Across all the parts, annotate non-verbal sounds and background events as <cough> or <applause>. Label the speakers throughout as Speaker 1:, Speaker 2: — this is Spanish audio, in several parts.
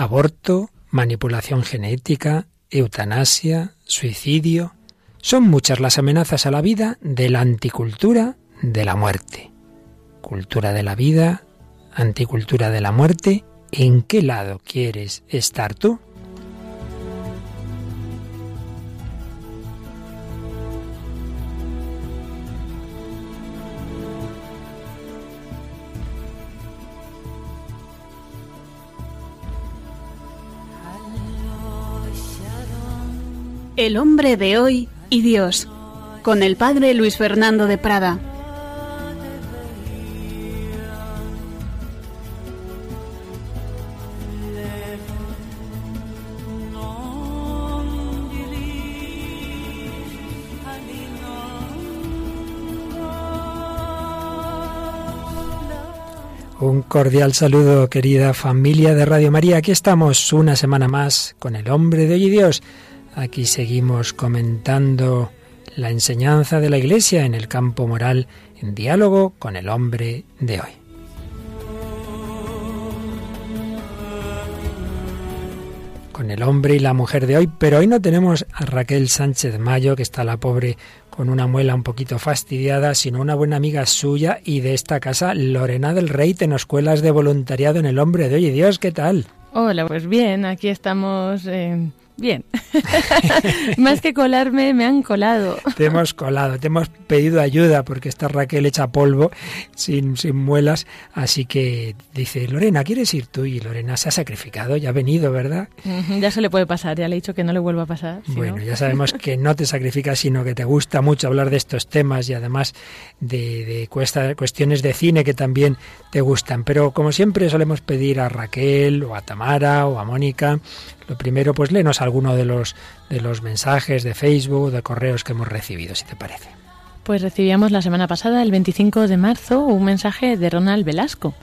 Speaker 1: Aborto, manipulación genética, eutanasia, suicidio. Son muchas las amenazas a la vida de la anticultura de la muerte. Cultura de la vida, anticultura de la muerte. ¿En qué lado quieres estar tú?
Speaker 2: El hombre de hoy y Dios, con el padre Luis Fernando de Prada.
Speaker 1: Un cordial saludo, querida familia de Radio María. Aquí estamos una semana más con el hombre de hoy y Dios Aquí seguimos comentando la enseñanza de la Iglesia en el campo moral en diálogo con el hombre de hoy. Con el hombre y la mujer de hoy, pero hoy no tenemos a Raquel Sánchez Mayo, que está la pobre con una muela un poquito fastidiada, sino una buena amiga suya y de esta casa, Lorena del Rey, escuelas de voluntariado en el hombre de hoy. Dios, ¿qué tal?
Speaker 3: Hola, pues bien, aquí estamos Bien. <laughs> Más que colarme, me han colado. <laughs>
Speaker 1: Te hemos colado, te hemos pedido ayuda porque está Raquel hecha polvo, sin, sin muelas. Así que dice, Lorena, ¿quieres ir tú? Y Lorena se ha sacrificado, ya ha venido, ¿verdad?
Speaker 3: Ya se le puede pasar, ya le he dicho que no le vuelva a pasar.
Speaker 1: bueno, ya sabemos que no te sacrificas, sino que te gusta mucho hablar de estos temas y además de, de cuestiones de cine que también te gustan. Pero como siempre solemos pedir a Raquel o a Tamara o a Mónica lo primero, pues léenos alguno de los, de los mensajes de Facebook, de correos que hemos recibido, si te parece.
Speaker 3: Pues recibíamos la semana pasada, el 25 de marzo, un mensaje de Ronald Velasco.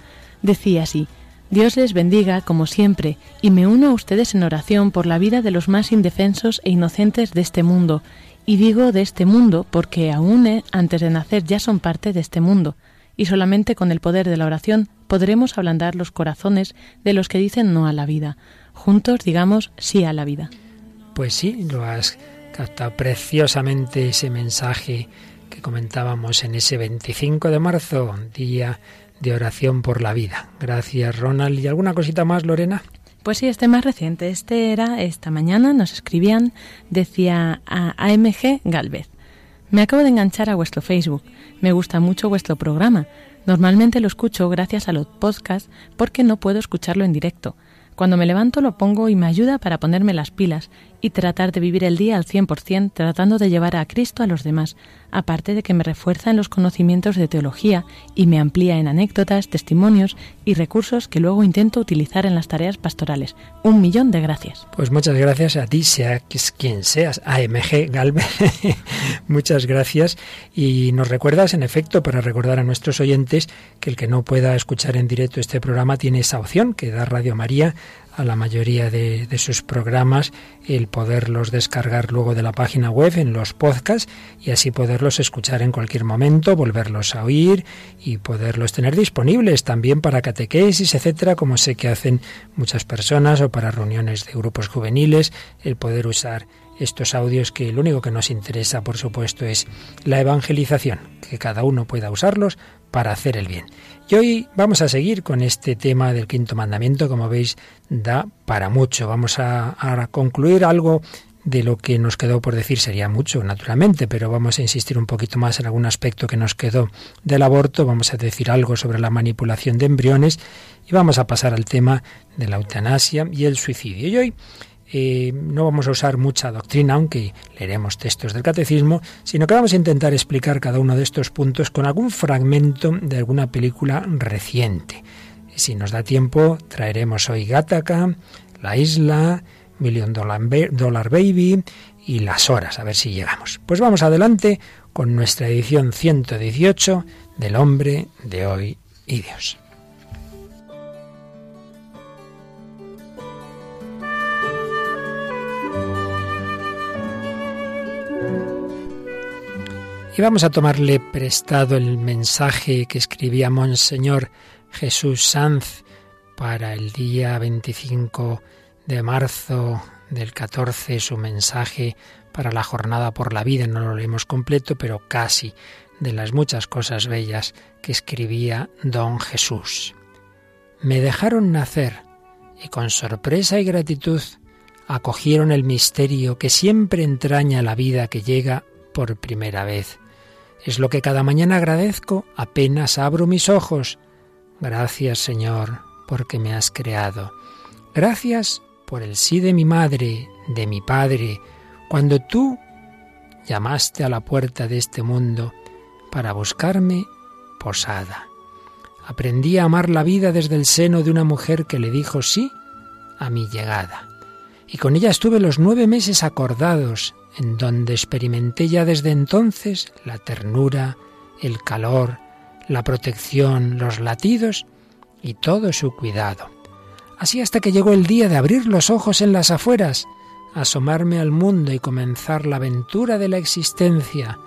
Speaker 3: Decía así, Dios les bendiga, como siempre, y me uno a ustedes en oración por la vida de los más indefensos e inocentes de este mundo. Y digo de este mundo porque aún eh, antes de nacer ya son parte de este mundo, y solamente con el poder de la oración podremos ablandar los corazones de los que dicen no a la vida, juntos digamos sí a la vida.
Speaker 1: Pues sí, lo has captado preciosamente ese mensaje que comentábamos en ese 25 de marzo, día de oración por la vida. Gracias, Ronald. ¿Y alguna cosita más, Lorena?
Speaker 3: Pues sí, este más reciente. Este era esta mañana, nos escribían, decía a AMG Galvez. Me acabo de enganchar a vuestro Facebook. Me gusta mucho vuestro programa. Normalmente lo escucho gracias a los podcasts porque no puedo escucharlo en directo. Cuando me levanto lo pongo y me ayuda para ponerme las pilas y tratar de vivir el día al 100% tratando de llevar a Cristo a los demás, aparte de que me refuerza en los conocimientos de teología y me amplía en anécdotas, testimonios y recursos que luego intento utilizar en las tareas pastorales. Un millón de gracias.
Speaker 1: Pues muchas gracias a ti, sea quien seas, AMG Galvez. <laughs> muchas gracias. Y nos recuerdas, en efecto, para recordar a nuestros oyentes que el que no pueda escuchar en directo este programa tiene esa opción que da Radio María a la mayoría de, sus programas, el poderlos descargar luego de la página web en los podcasts y así poderlos escuchar en cualquier momento, volverlos a oír y poderlos tener disponibles también para catequesis, etcétera, como sé que hacen muchas personas o para reuniones de grupos juveniles, el poder usar estos audios que lo único que nos interesa, por supuesto, es la evangelización, que cada uno pueda usarlos para hacer el bien. Y hoy vamos a seguir con este tema del quinto mandamiento, como veis, da para mucho. Vamos a, concluir algo de lo que nos quedó por decir sería mucho, naturalmente, pero vamos a insistir un poquito más en algún aspecto que nos quedó del aborto, vamos a decir algo sobre la manipulación de embriones y vamos a pasar al tema de la eutanasia y el suicidio. Y hoy no vamos a usar mucha doctrina, aunque leeremos textos del catecismo, sino que vamos a intentar explicar cada uno de estos puntos con algún fragmento de alguna película reciente. Si nos da tiempo, traeremos hoy Gattaca, La Isla, Million Dollar Baby y Las Horas, a ver si llegamos. Pues vamos adelante con nuestra edición 118 del Hombre de Hoy y Dios. Y vamos a tomarle prestado el mensaje que escribía Monseñor Jesús Sanz para el día 25 de marzo del 14 su mensaje para la jornada por la vida. No lo leemos completo, pero casi de las muchas cosas bellas que escribía don Jesús. Me dejaron nacer y con sorpresa y gratitud acogieron el misterio que siempre entraña la vida que llega por primera vez. Es lo que cada mañana agradezco apenas abro mis ojos. Gracias Señor, porque me has creado. Gracias por el sí de mi madre, de mi padre, cuando tú llamaste a la puerta de este mundo para buscarme posada. Aprendí a amar la vida desde el seno de una mujer que le dijo sí a mi llegada. Y con ella estuve los nueve meses acordados, en donde experimenté ya desde entonces la ternura, el calor, la protección, los latidos y todo su cuidado. Así hasta que llegó el día de abrir los ojos en las afueras, asomarme al mundo y comenzar la aventura de la existencia,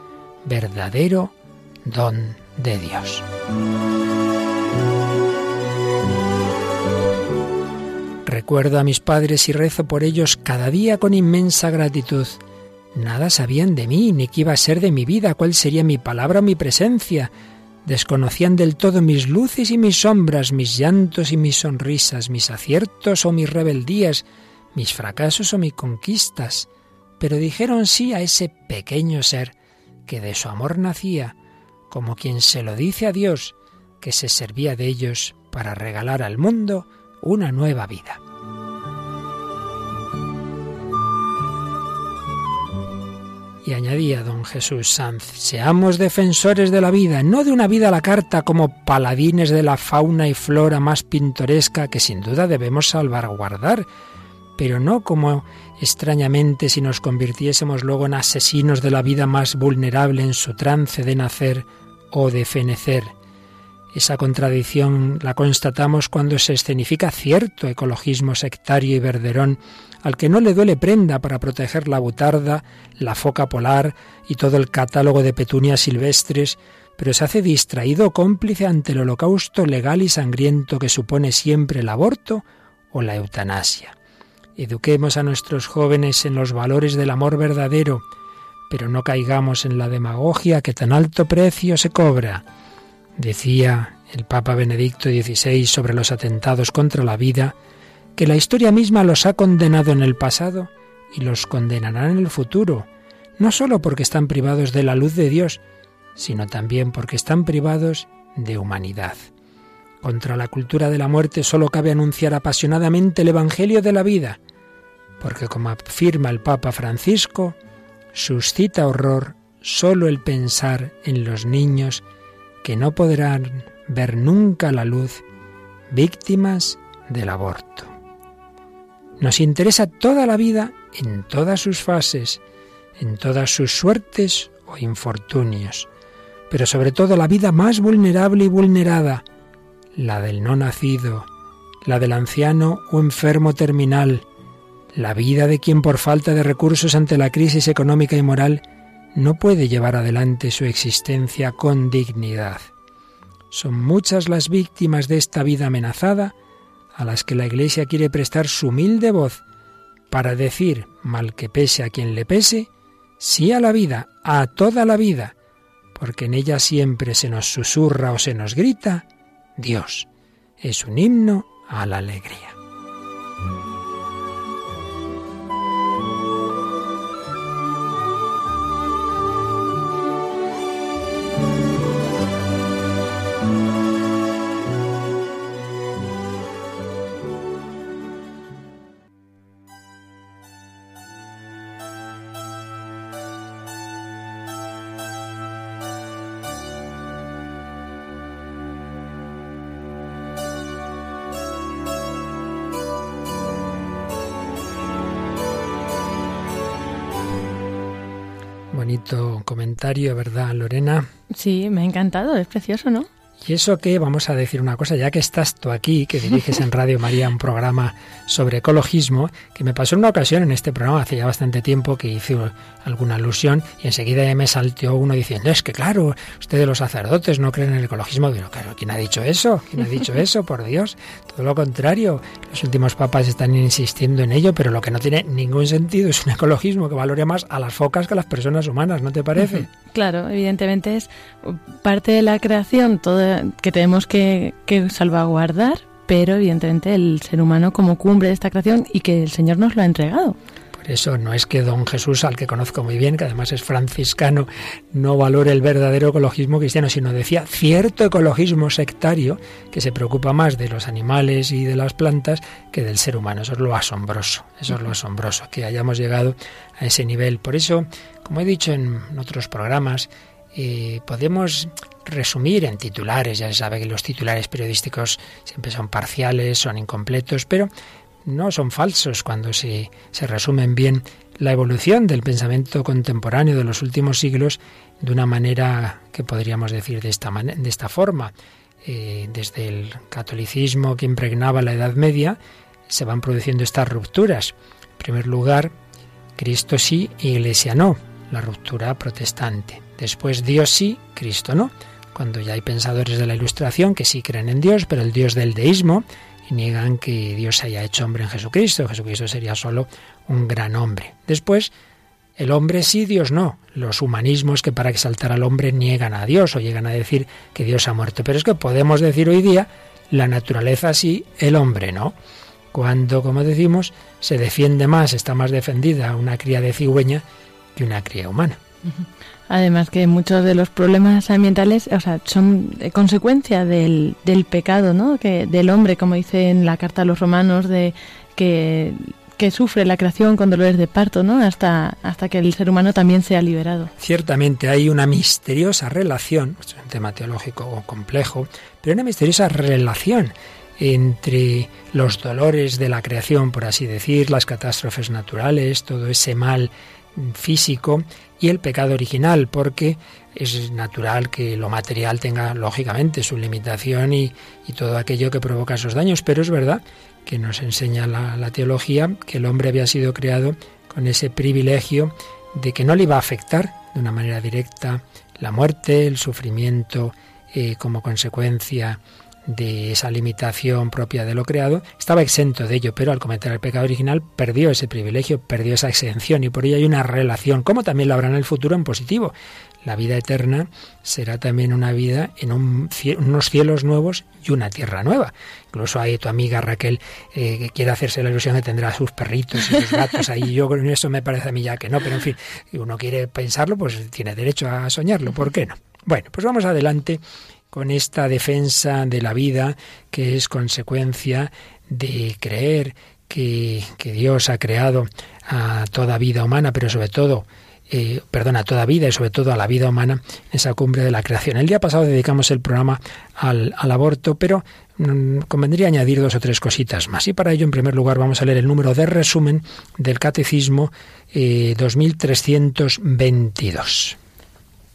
Speaker 1: verdadero don de Dios. Recuerdo a mis padres y rezo por ellos cada día con inmensa gratitud. Nada sabían de mí, ni qué iba a ser de mi vida, cuál sería mi palabra o mi presencia. Desconocían del todo mis luces y mis sombras, mis llantos y mis sonrisas, mis aciertos o mis rebeldías, mis fracasos o mis conquistas. Pero dijeron sí a ese pequeño ser que de su amor nacía, como quien se lo dice a Dios, que se servía de ellos para regalar al mundo una nueva vida. Y añadía don Jesús Sanz, seamos defensores de la vida, no de una vida a la carta como paladines de la fauna y flora más pintoresca que sin duda debemos salvaguardar, pero no como extrañamente si nos convirtiésemos luego en asesinos de la vida más vulnerable en su trance de nacer o de fenecer. Esa contradicción la constatamos cuando se escenifica cierto ecologismo sectario y verderón al que no le duele prenda para proteger la butarda, la foca polar y todo el catálogo de petunias silvestres, pero se hace distraído cómplice ante el holocausto legal y sangriento que supone siempre el aborto o la eutanasia. Eduquemos a nuestros jóvenes en los valores del amor verdadero, pero no caigamos en la demagogia que tan alto precio se cobra. Decía el Papa Benedicto XVI sobre los atentados contra la vida, que la historia misma los ha condenado en el pasado y los condenará en el futuro, no sólo porque están privados de la luz de Dios, sino también porque están privados de humanidad. Contra la cultura de la muerte sólo cabe anunciar apasionadamente el Evangelio de la vida, porque como afirma el Papa Francisco, suscita horror sólo el pensar en los niños que no podrán ver nunca la luz, víctimas del aborto. Nos interesa toda la vida en todas sus fases, en todas sus suertes o infortunios, pero sobre todo la vida más vulnerable y vulnerada, la del no nacido, la del anciano o enfermo terminal, la vida de quien por falta de recursos ante la crisis económica y moral no puede llevar adelante su existencia con dignidad. Son muchas las víctimas de esta vida amenazada a las que la Iglesia quiere prestar su humilde voz para decir, mal que pese a quien le pese, sí a la vida, a toda la vida, porque en ella siempre se nos susurra o se nos grita, Dios es un himno a la alegría. ¿Verdad, Lorena?
Speaker 3: Sí, me ha encantado, es precioso, ¿no?
Speaker 1: Y eso que vamos a decir una cosa, ya que estás tú aquí, que diriges en Radio María un programa sobre ecologismo, que me pasó en una ocasión en este programa hace ya bastante tiempo que hice alguna alusión y enseguida me salteó uno diciendo, es que claro, ustedes los sacerdotes no creen en el ecologismo. Pero claro, ¿quién ha dicho eso? ¿Quién ha dicho eso? Por Dios, todo lo contrario. Los últimos papas están insistiendo en ello, pero lo que no tiene ningún sentido es un ecologismo que valore más a las focas que a las personas humanas, ¿no te parece?
Speaker 3: Claro, evidentemente es parte de la creación que tenemos que, que salvaguardar, pero evidentemente el ser humano como cumbre de esta creación y que el Señor nos lo ha entregado.
Speaker 1: Por eso no es que don Jesús, al que conozco muy bien, que además es franciscano, no valore el verdadero ecologismo cristiano, sino decía cierto ecologismo sectario que se preocupa más de los animales y de las plantas que del ser humano. Eso es lo asombroso, eso es lo asombroso, que hayamos llegado a ese nivel. Por eso, como he dicho en otros programas, eh, podemos resumir en titulares, ya se sabe que los titulares periodísticos siempre son parciales, son incompletos, pero no son falsos cuando se, se resumen bien la evolución del pensamiento contemporáneo de los últimos siglos de una manera que podríamos decir de esta, de esta forma. Eh, desde el catolicismo que impregnaba la Edad Media, se van produciendo estas rupturas. En primer lugar, Cristo sí, Iglesia no, la ruptura protestante. Después Dios sí, Cristo no. Cuando ya hay pensadores de la Ilustración que sí creen en Dios, pero el Dios del deísmo, niegan que Dios haya hecho hombre en Jesucristo. Jesucristo sería solo un gran hombre. Después, el hombre sí, Dios no. Los humanismos que para exaltar al hombre niegan a Dios o llegan a decir que Dios ha muerto. Pero es que podemos decir hoy día, la naturaleza sí, el hombre no. Cuando, como decimos, se defiende más, está más defendida una cría de cigüeña que una cría humana.
Speaker 3: Además que muchos de los problemas ambientales, o sea, son consecuencia del, del pecado, ¿no? Que del hombre, como dice en la carta a los romanos, de que, que sufre la creación con dolores de parto, ¿no? Hasta, hasta que el ser humano también sea liberado.
Speaker 1: Ciertamente hay una misteriosa relación, es un tema teológico complejo, pero una misteriosa relación entre los dolores de la creación, por así decir, las catástrofes naturales, todo ese mal físico y el pecado original, porque es natural que lo material tenga, lógicamente, su limitación y, todo aquello que provoca esos daños, pero es verdad que nos enseña la, teología que el hombre había sido creado con ese privilegio de que no le iba a afectar de una manera directa la muerte, el sufrimiento eh, como consecuencia de esa limitación propia de lo creado, estaba exento de ello, pero al cometer el pecado original perdió ese privilegio, perdió esa exención y por ello hay una relación, como también lo habrá en el futuro en positivo. La vida eterna será también una vida en unos cielos nuevos y una tierra nueva. Incluso hay tu amiga Raquel eh, que quiere hacerse la ilusión de tendrá sus perritos y sus gatos ahí. Yo con eso me parece a mí ya que no, pero en fin, si uno quiere pensarlo, pues tiene derecho a soñarlo. ¿Por qué no? Bueno, pues vamos adelante con esta defensa de la vida que es consecuencia de creer que, Dios ha creado a toda vida humana, pero sobre todo eh, perdona, a toda vida y sobre todo a la vida humana, esa cumbre de la creación. El día pasado dedicamos el programa al, aborto, pero mm, convendría añadir dos o tres cositas más. Y para ello, en primer lugar, vamos a leer el número de resumen del Catecismo 2322.
Speaker 3: Eh,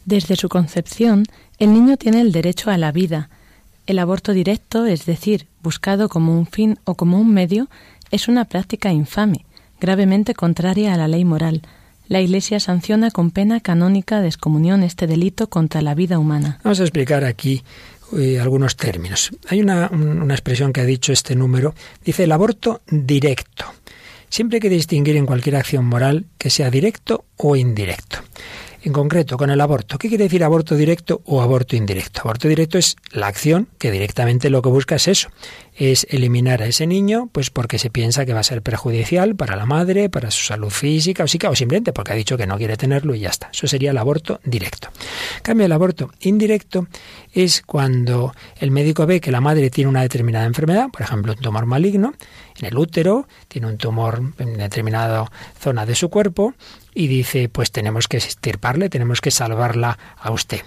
Speaker 3: Desde su concepción, el niño tiene el derecho a la vida. El aborto directo, es decir, buscado como un fin o como un medio, es una práctica infame, gravemente contraria a la ley moral. La Iglesia sanciona con pena canónica de excomunión este delito contra la vida humana.
Speaker 1: Vamos a explicar aquí eh, algunos términos. Hay una, una expresión que ha dicho este número. Dice el aborto directo. Siempre hay que distinguir en cualquier acción moral que sea directo o indirecto en concreto con el aborto. ¿Qué quiere decir aborto directo o aborto indirecto? Aborto directo es la acción que directamente lo que busca es eso, es eliminar a ese niño, pues porque se piensa que va a ser perjudicial para la madre, para su salud física o psíquica, o simplemente porque ha dicho que no quiere tenerlo y ya está. Eso sería el aborto directo. En cambio, el aborto indirecto es cuando el médico ve que la madre tiene una determinada enfermedad, por ejemplo, un tumor maligno en el útero, tiene un tumor en determinada zona de su cuerpo, y dice, pues tenemos que estirparle, tenemos que salvarla a usted.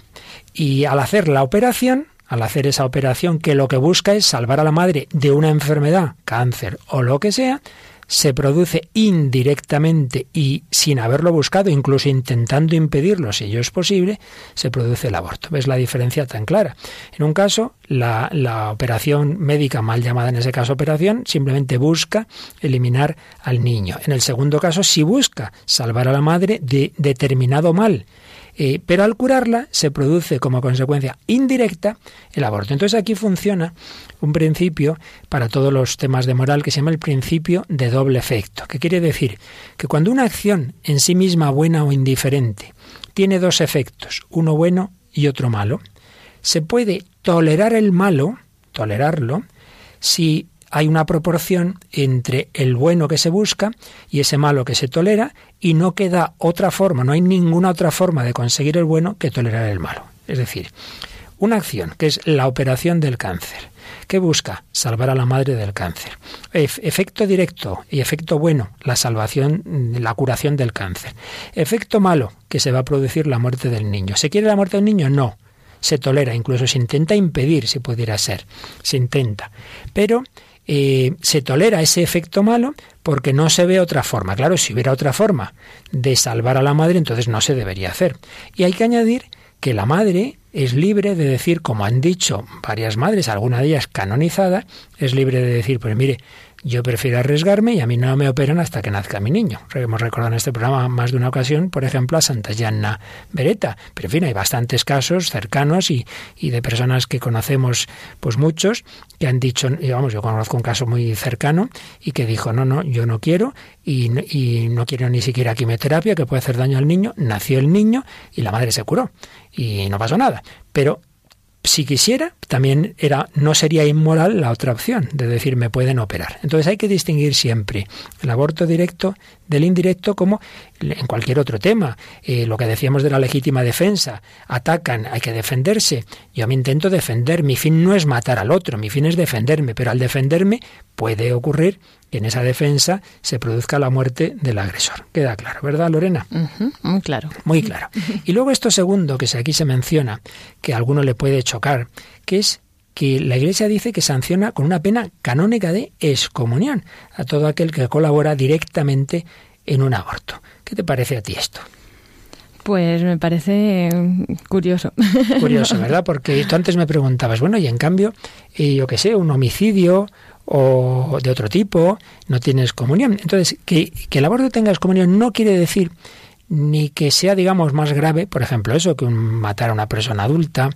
Speaker 1: Y al hacer la operación, al hacer esa operación que lo que busca es salvar a la madre de una enfermedad, cáncer o lo que sea, se produce indirectamente y sin haberlo buscado, incluso intentando impedirlo si ello es posible, se produce el aborto. ¿Ves la diferencia tan clara? En un caso, la, operación médica, mal llamada en ese caso operación, simplemente busca eliminar al niño. En el segundo caso, si busca salvar a la madre de determinado mal. Eh, pero al curarla se produce como consecuencia indirecta el aborto. Entonces aquí funciona un principio para todos los temas de moral que se llama el principio de doble efecto, que quiere decir que cuando una acción en sí misma buena o indiferente tiene dos efectos, uno bueno y otro malo, se puede tolerar el malo, tolerarlo, si hay una proporción entre el bueno que se busca y ese malo que se tolera y no queda otra forma, no hay ninguna otra forma de conseguir el bueno que tolerar el malo. Es decir, una acción que es la operación del cáncer, que busca salvar a la madre del cáncer. efecto directo y efecto bueno, la salvación, la curación del cáncer. Efecto malo, que se va a producir la muerte del niño. ¿Se quiere la muerte del niño? No. Se tolera, incluso se intenta impedir, si pudiera ser. Se intenta. Pero eh, se tolera ese efecto malo porque no se ve otra forma. Claro, si hubiera otra forma de salvar a la madre, entonces no se debería hacer. Y hay que añadir que la madre es libre de decir, como han dicho varias madres, alguna de ellas canonizada, es libre de decir, pues mire, yo prefiero arriesgarme y a mí no me operan hasta que nazca mi niño. Hemos recordado en este programa más de una ocasión, por ejemplo, a Santa Gianna Beretta. Pero en fin, hay bastantes casos cercanos y, y de personas que conocemos, pues muchos, que han dicho, vamos, yo conozco un caso muy cercano y que dijo, no, no, yo no quiero y, y no quiero ni siquiera quimioterapia que puede hacer daño al niño. Nació el niño y la madre se curó y no pasó nada. Pero si quisiera, también era, no sería inmoral la otra opción, de decir me pueden operar. Entonces hay que distinguir siempre el aborto directo del indirecto como en cualquier otro tema. Eh, lo que decíamos de la legítima defensa, atacan, hay que defenderse. Yo me intento defender, mi fin no es matar al otro, mi fin es defenderme, pero al defenderme puede ocurrir que en esa defensa se produzca la muerte del agresor. Queda claro, ¿verdad, Lorena?
Speaker 3: muy claro.
Speaker 1: Muy claro. <laughs> Y luego esto segundo que aquí se menciona, que a alguno le puede chocar, que es que la Iglesia dice que sanciona con una pena canónica de excomunión a todo aquel que colabora directamente en un aborto. ¿Qué te parece a ti esto?
Speaker 3: Pues me parece curioso. <laughs>
Speaker 1: Curioso, ¿verdad? Porque tú antes me preguntabas, bueno, y en cambio, eh, yo qué sé, un homicidio o de otro tipo, no tienes comunión. Entonces, que, que el aborto tenga comunión no quiere decir ni que sea, digamos, más grave, por ejemplo, eso, que un, matar a una persona adulta,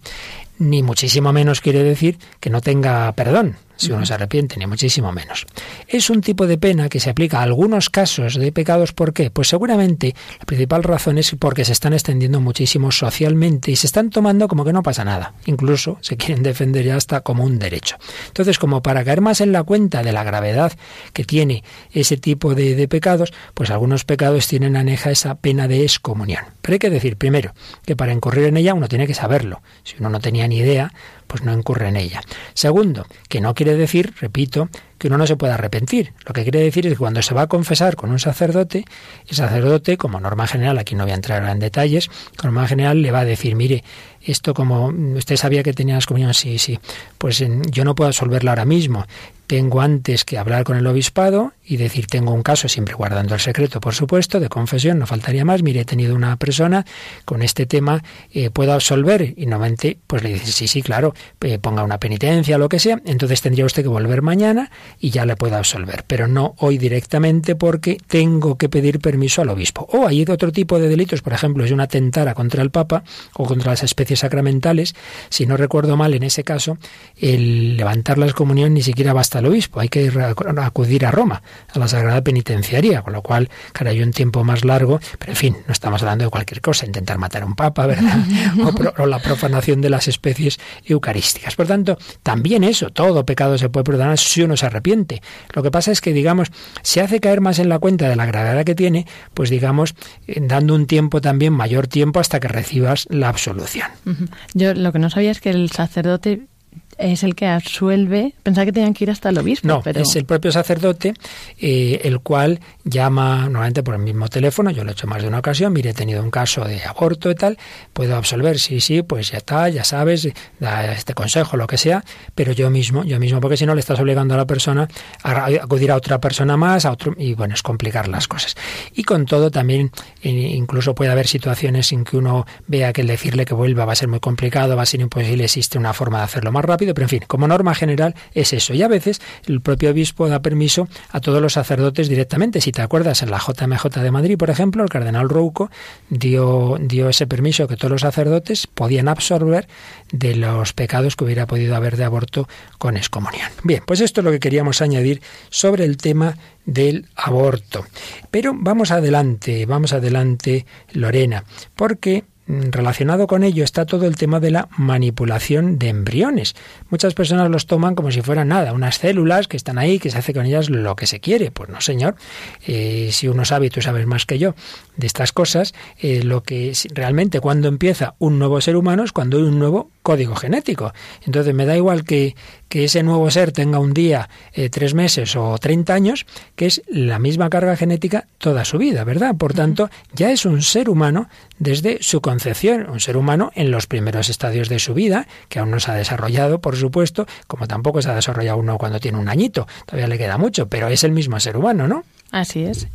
Speaker 1: ni muchísimo menos quiere decir que no tenga perdón si uno se arrepiente, ni muchísimo menos. Es un tipo de pena que se aplica a algunos casos de pecados. ¿Por qué? Pues seguramente la principal razón es porque se están extendiendo muchísimo socialmente y se están tomando como que no pasa nada. Incluso se quieren defender ya hasta como un derecho. Entonces, como para caer más en la cuenta de la gravedad que tiene ese tipo de, de pecados, pues algunos pecados tienen aneja esa pena de excomunión. Pero hay que decir, primero, que para incurrir en ella uno tiene que saberlo. Si uno no tenía ni idea, pues no incurre en ella. Segundo, que no quiere decir, repito, que uno no se pueda arrepentir. Lo que quiere decir es que cuando se va a confesar con un sacerdote, el sacerdote, como norma general, aquí no voy a entrar en detalles, como norma general le va a decir, mire, esto como usted sabía que tenía las comuniones, sí, sí, pues yo no puedo absolverlo ahora mismo. Tengo antes que hablar con el obispado y decir, tengo un caso, siempre guardando el secreto, por supuesto, de confesión, no faltaría más. Mire, he tenido una persona con este tema, eh, ¿puedo absolver? Y normalmente, pues le dice, sí, sí, claro, eh, ponga una penitencia lo que sea. Entonces tendría usted que volver mañana y ya le puedo absolver, pero no hoy directamente porque tengo que pedir permiso al obispo. O hay otro tipo de delitos, por ejemplo, es una tentara contra el Papa o contra las especies sacramentales. Si no recuerdo mal, en ese caso, el levantar la excomunión ni siquiera basta al obispo, hay que acudir a Roma, a la Sagrada Penitenciaría, con lo cual, claro, hay un tiempo más largo, pero en fin, no estamos hablando de cualquier cosa, intentar matar a un papa, ¿verdad? <laughs> o, o la profanación de las especies eucarísticas. Por tanto, también eso, todo pecado se puede perdonar si uno se lo que pasa es que, digamos, se hace caer más en la cuenta de la gravedad que tiene, pues digamos, eh, dando un tiempo también, mayor tiempo hasta que recibas la absolución.
Speaker 3: Yo lo que no sabía es que el sacerdote es el que absuelve. Pensaba que tenían que ir hasta el obispo.
Speaker 1: No,
Speaker 3: pero...
Speaker 1: es el propio sacerdote eh, el cual llama normalmente por el mismo teléfono. Yo lo he hecho más de una ocasión. Mire, he tenido un caso de aborto y tal. Puedo absolver, sí, sí, pues ya está, ya sabes, da este consejo, lo que sea. Pero yo mismo, yo mismo, porque si no le estás obligando a la persona a acudir a otra persona más, a otro, y bueno, es complicar las cosas. Y con todo también, incluso puede haber situaciones en que uno vea que el decirle que vuelva va a ser muy complicado, va a ser imposible, existe una forma de hacerlo más rápido pero en fin, como norma general es eso. Y a veces el propio obispo da permiso a todos los sacerdotes directamente. Si te acuerdas, en la JMJ de Madrid, por ejemplo, el cardenal Rouco dio, dio ese permiso que todos los sacerdotes podían absorber de los pecados que hubiera podido haber de aborto con excomunión. Bien, pues esto es lo que queríamos añadir sobre el tema del aborto. Pero vamos adelante, vamos adelante, Lorena, porque relacionado con ello está todo el tema de la manipulación de embriones. Muchas personas los toman como si fueran nada, unas células que están ahí, que se hace con ellas lo que se quiere. Pues no, señor. Eh, si uno sabe, y tú sabes más que yo, de estas cosas, eh, lo que realmente cuando empieza un nuevo ser humano es cuando hay un nuevo código genético. Entonces me da igual que, que ese nuevo ser tenga un día, eh, tres meses o treinta años, que es la misma carga genética toda su vida, ¿verdad? Por tanto, ya es un ser humano desde su concepción, un ser humano en los primeros estadios de su vida, que aún no se ha desarrollado, por supuesto, como tampoco se ha desarrollado uno cuando tiene un añito, todavía le queda mucho, pero es el mismo ser humano, ¿no?
Speaker 3: Así es.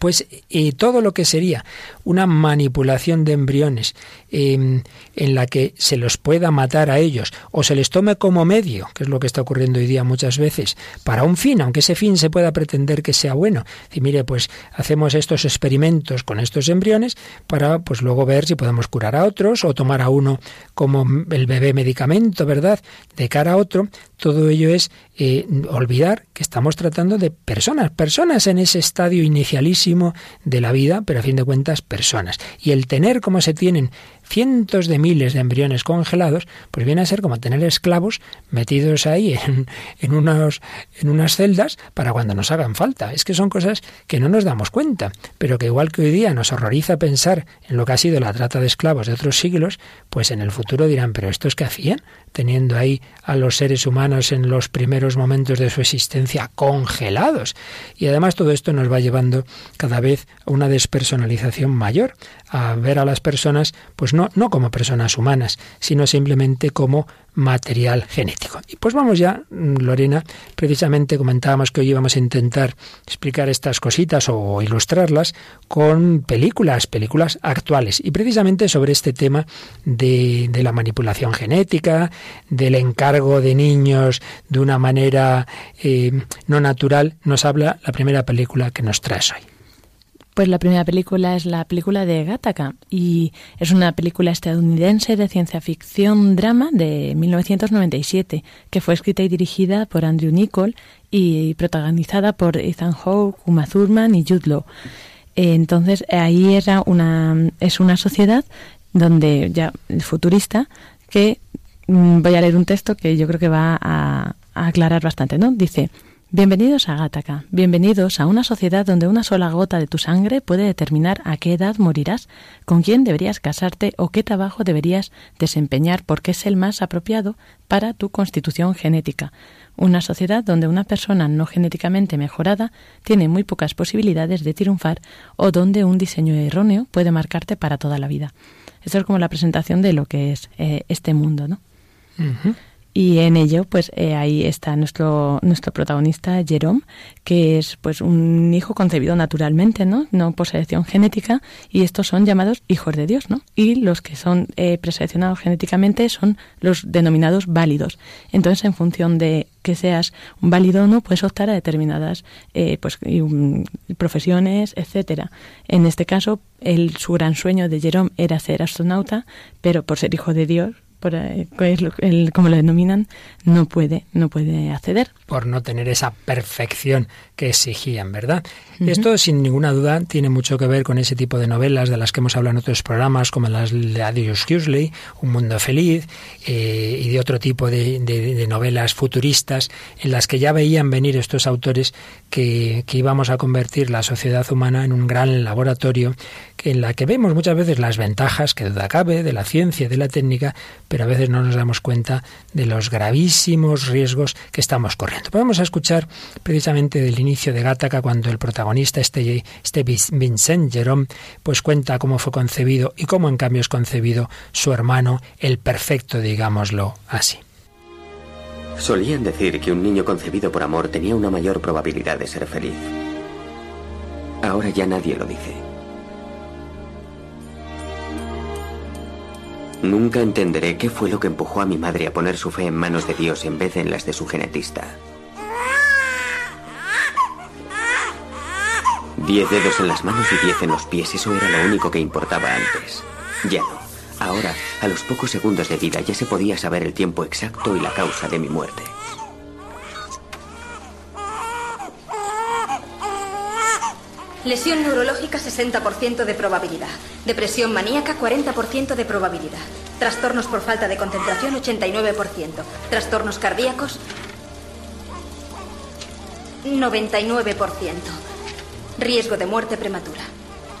Speaker 1: Pues y todo lo que sería una manipulación de embriones em, en la que se los pueda matar a ellos o se les tome como medio, que es lo que está ocurriendo hoy día muchas veces, para un fin, aunque ese fin se pueda pretender que sea bueno. Y mire, pues hacemos estos experimentos con estos embriones para pues luego ver si podemos curar a otros o tomar a uno como el bebé medicamento, ¿verdad? De cara a otro. Todo ello es eh, olvidar que estamos tratando de personas, personas en ese estadio inicialista de la vida, pero a fin de cuentas personas. Y el tener como se tienen cientos de miles de embriones congelados, pues viene a ser como tener esclavos metidos ahí <laughs> en, en, unos, en unas celdas para cuando nos hagan falta. Es que son cosas que no nos damos cuenta, pero que igual que hoy día nos horroriza pensar en lo que ha sido la trata de esclavos de otros siglos, pues en el futuro dirán, pero ¿estos qué hacían? Teniendo ahí a los seres humanos en los primeros momentos de su existencia congelados. Y además todo esto nos va llevando cada vez a una despersonalización mayor, a ver a las personas pues no, no como personas humanas, sino simplemente como material genético. Y pues vamos ya, mm, Lorena, precisamente comentábamos que hoy íbamos a intentar explicar estas cositas o ilustrarlas con películas, películas actuales. Y precisamente sobre este tema de, la manipulación genética, del encargo de niños de una manera eh, no natural, nos habla la primera película que nos traes hoy.
Speaker 3: Pues la primera película es la película de Gattaca y es una película estadounidense de ciencia ficción drama de 1997 que fue escrita y dirigida por Andrew Nichol y protagonizada por Ethan Hawke, Uma Thurman y Jude Law. Entonces ahí era una es una sociedad donde ya futurista que mm, voy a leer un texto que yo creo que va a, a aclarar bastante, ¿no? Dice Bienvenidos a Gataca, bienvenidos a una sociedad donde una sola gota de tu sangre puede determinar a qué edad morirás, con quién deberías casarte o qué trabajo deberías desempeñar porque es el más apropiado para tu constitución genética. Una sociedad donde una persona no genéticamente mejorada tiene muy pocas posibilidades de triunfar o donde un diseño erróneo puede marcarte para toda la vida. Esto es como la presentación de lo que es eh, este mundo, ¿no? Y en ello pues eh, ahí está nuestro nuestro protagonista Jerome que es pues un hijo concebido naturalmente no no por selección genética y estos son llamados hijos de Dios no y los que son eh, preseleccionados genéticamente son los denominados válidos. Entonces en función de que seas un válido o no puedes optar a determinadas eh, pues profesiones etcétera. En este caso el su gran sueño de Jerome era ser astronauta pero por ser hijo de Dios por, eh, el, como lo denominan, no puede, no puede acceder.
Speaker 1: Por no tener esa perfección que exigían, ¿verdad? Esto, sin ninguna duda, tiene mucho que ver con ese tipo de novelas de las que hemos hablado en otros programas, como las de Adios Huxley, Un Mundo Feliz, eh, y de otro tipo de, novelas futuristas, en las que ya veían venir estos autores que, que íbamos a convertir la sociedad humana en un gran laboratorio en la que vemos muchas veces las ventajas, que duda cabe, de la ciencia de la técnica, pero a veces no nos damos cuenta de los gravísimos riesgos que estamos corriendo. Podemos escuchar precisamente del inicio de Gataca cuando el protagonista, este, este Vincent Jerome, pues cuenta cómo fue concebido y cómo en cambio es concebido su hermano, el perfecto, digámoslo así.
Speaker 4: Solían decir que un niño concebido por amor tenía una mayor probabilidad de ser feliz. Ahora ya nadie lo dice. Nunca entenderé qué fue lo que empujó a mi madre a poner su fe en manos de Dios en vez de en las de su genetista. Diez dedos en las manos y diez en los pies, eso era lo único que importaba antes. Ya no. Ahora, a los pocos segundos de vida, ya se podía saber el tiempo exacto y la causa de mi muerte.
Speaker 5: Lesión neurológica 60% de probabilidad. Depresión maníaca 40% de probabilidad. Trastornos por falta de concentración 89%. Trastornos cardíacos 99%. Riesgo de muerte prematura.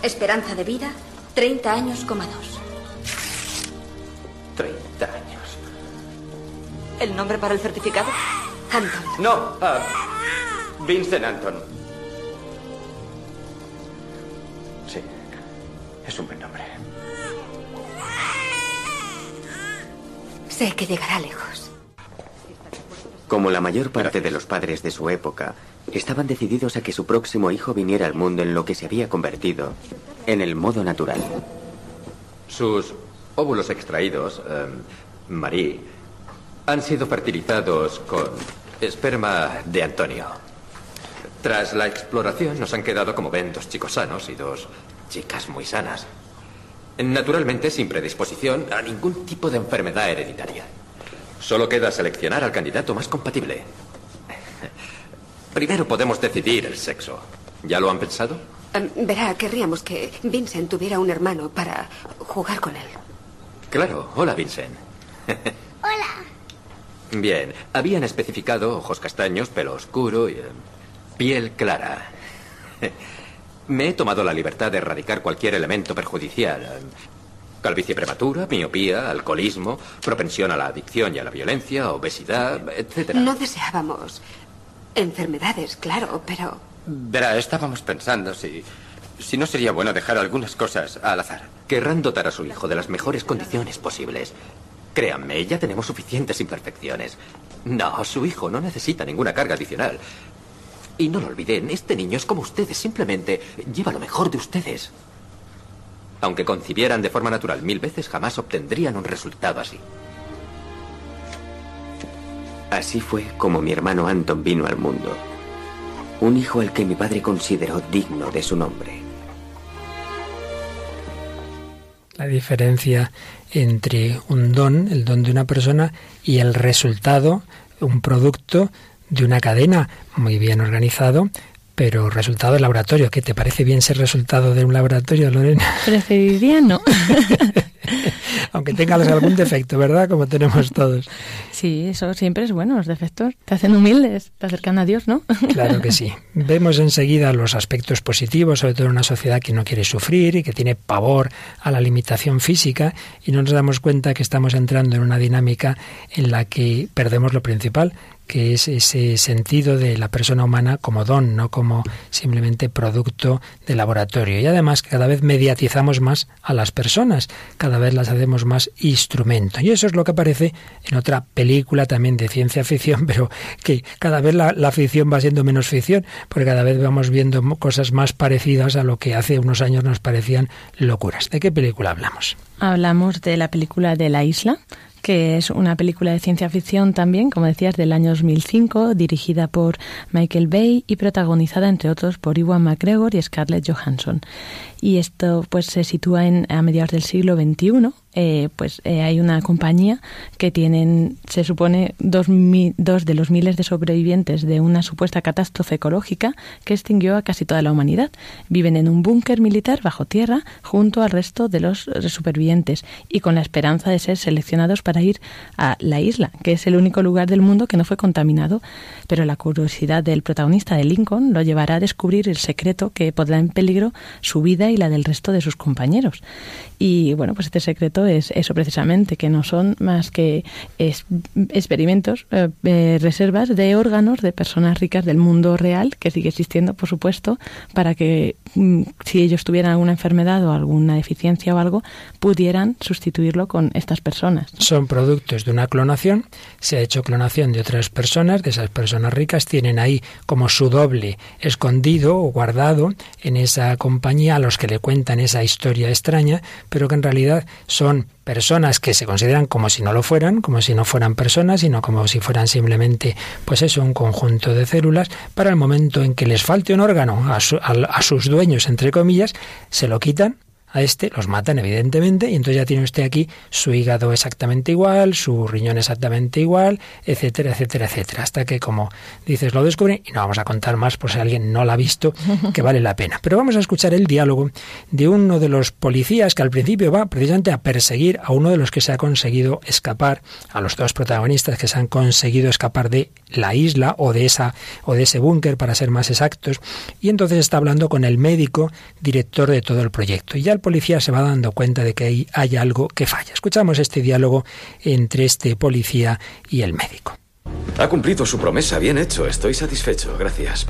Speaker 5: Esperanza de vida 30 años, 2.
Speaker 4: 30 años.
Speaker 5: ¿El nombre para el certificado? Anton.
Speaker 4: No, ah, Vincent Anton. Es un buen nombre.
Speaker 5: Sé que llegará lejos.
Speaker 4: Como la mayor parte de los padres de su época, estaban decididos a que su próximo hijo viniera al mundo en lo que se había convertido en el modo natural.
Speaker 6: Sus óvulos extraídos, eh, Marie, han sido fertilizados con esperma de Antonio. Tras la exploración nos han quedado, como ven, dos chicos sanos y dos chicas muy sanas. Naturalmente sin predisposición a ningún tipo de enfermedad hereditaria. Solo queda seleccionar al candidato más compatible. Primero podemos decidir el sexo. ¿Ya lo han pensado?
Speaker 5: Em, verá, querríamos que Vincent tuviera un hermano para jugar con él.
Speaker 6: Claro. Hola, Vincent.
Speaker 7: Hola.
Speaker 6: Bien. Habían especificado ojos castaños, pelo oscuro y eh, piel clara. Me he tomado la libertad de erradicar cualquier elemento perjudicial. Calvicie prematura, miopía, alcoholismo, propensión a la adicción y a la violencia, obesidad, etc.
Speaker 5: No deseábamos enfermedades, claro, pero...
Speaker 8: Verá, estábamos pensando si... Si no sería bueno dejar algunas cosas al azar.
Speaker 6: Querrán dotar a su hijo de las mejores condiciones posibles. Créanme, ya tenemos suficientes imperfecciones. No, su hijo no necesita ninguna carga adicional. Y no lo olviden, este niño es como ustedes, simplemente lleva lo mejor de ustedes. Aunque concibieran de forma natural mil veces, jamás obtendrían un resultado así.
Speaker 4: Así fue como mi hermano Anton vino al mundo. Un hijo al que mi padre consideró digno de su nombre.
Speaker 1: La diferencia entre un don, el don de una persona, y el resultado, un producto de una cadena muy bien organizado, pero resultado del laboratorio. ¿Qué te parece bien ser resultado de un laboratorio, Lorena? <laughs>
Speaker 3: Preferiría no. <laughs>
Speaker 1: Aunque tengas algún defecto, ¿verdad? Como tenemos todos.
Speaker 3: Sí, eso siempre es bueno, los defectos. Te hacen humildes, te acercan a Dios, ¿no? <laughs>
Speaker 1: Claro que sí. Vemos enseguida los aspectos positivos, sobre todo en una sociedad que no quiere sufrir y que tiene pavor a la limitación física y no nos damos cuenta que estamos entrando en una dinámica en la que perdemos lo principal, que es ese sentido de la persona humana como don, no como simplemente producto de laboratorio. Y además cada vez mediatizamos más a las personas, cada vez las hacemos más instrumento. Y eso es lo que aparece en otra película también de ciencia ficción, <laughs> pero que cada vez la, la ficción va siendo menos ficción, porque cada vez vamos viendo cosas más parecidas a lo que hace unos años nos parecían locuras. ¿De qué película hablamos?
Speaker 3: Hablamos de la película de la isla, que es una película de ciencia ficción también, como decías, del año 2005, dirigida por Michael Bay y protagonizada, entre otros, por Iwan McGregor y Scarlett Johansson. Y esto pues se sitúa en, a mediados del siglo XXI eh, pues eh, hay una compañía que tienen, se supone, dos, dos de los miles de sobrevivientes de una supuesta catástrofe ecológica que extinguió a casi toda la humanidad. Viven en un búnker militar bajo tierra junto al resto de los supervivientes y con la esperanza de ser seleccionados para ir a la isla, que es el único lugar del mundo que no fue contaminado. Pero la curiosidad del protagonista de Lincoln lo llevará a descubrir el secreto que pondrá en peligro su vida y la del resto de sus compañeros. Y bueno, pues este secreto es eso precisamente, que no son más que experimentos, eh, eh, reservas de órganos de personas ricas del mundo real, que sigue existiendo, por supuesto, para que mm, si ellos tuvieran alguna enfermedad o alguna deficiencia o algo, pudieran sustituirlo con estas personas.
Speaker 1: Son productos de una clonación, se ha hecho clonación de otras personas, de esas personas ricas, tienen ahí como su doble escondido o guardado en esa compañía a los que le cuentan esa historia extraña, pero que en realidad son personas que se consideran como si no lo fueran, como si no fueran personas, sino como si fueran simplemente, pues eso, un conjunto de células, para el momento en que les falte un órgano a, a sus dueños, entre comillas, se lo quitan a este, los matan evidentemente, y entonces ya tiene usted aquí su hígado exactamente igual, su riñón exactamente igual, etcétera, etcétera, etcétera, hasta que como dices lo descubren, y no vamos a contar más por si alguien no lo ha visto, <laughs> que vale la pena. Pero vamos a escuchar el diálogo de uno de los policías que al principio va precisamente a perseguir a uno de los que se ha conseguido escapar, a los dos protagonistas que se han conseguido escapar de la isla o de esa o de ese búnker para ser más exactos, y entonces está hablando con el médico director de todo el proyecto. Y ya el policía se va dando cuenta de que hay, hay algo que falla. Escuchamos este diálogo entre este policía y el médico.
Speaker 9: Ha cumplido su promesa, bien hecho. Estoy satisfecho, gracias.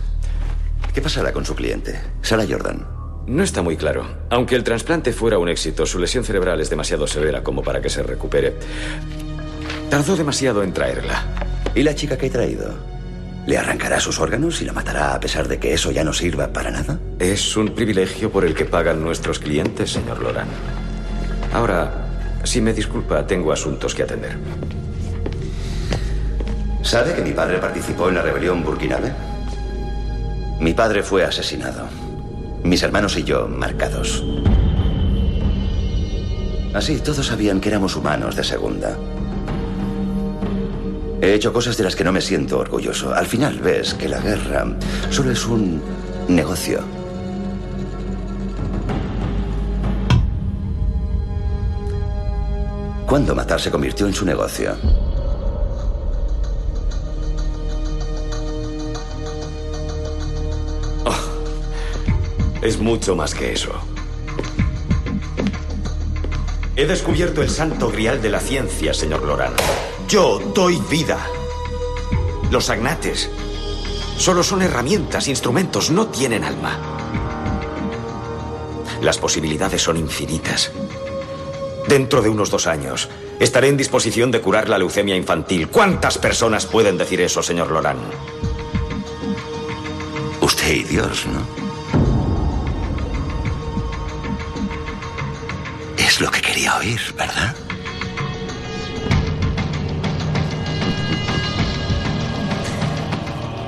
Speaker 10: ¿Qué pasará con su cliente, Sarah Jordan?
Speaker 9: No está muy claro. Aunque el trasplante fuera un éxito, su lesión cerebral es demasiado severa como para que se recupere. Tardó demasiado en traerla.
Speaker 10: ¿Y la chica que he traído? ¿Le arrancará sus órganos y la matará a pesar de que eso ya no sirva para nada?
Speaker 9: Es un privilegio por el que pagan nuestros clientes, señor Loran. Ahora, si me disculpa, tengo asuntos que atender.
Speaker 10: ¿Sabe que mi padre participó en la rebelión burkinabe? Mi padre fue asesinado. Mis hermanos y yo marcados. Así, todos sabían que éramos humanos de segunda. He hecho cosas de las que no me siento orgulloso. Al final ves que la guerra solo es un negocio. ¿Cuándo matar se convirtió en su negocio?
Speaker 9: Oh, es mucho más que eso. He descubierto el santo grial de la ciencia, señor Loran. Yo doy vida. Los agnates solo son herramientas, instrumentos, no tienen alma. Las posibilidades son infinitas. Dentro de unos dos años, estaré en disposición de curar la leucemia infantil. ¿Cuántas personas pueden decir eso, señor Loran?
Speaker 10: Usted y Dios, ¿no? Es lo que quería oír, ¿verdad?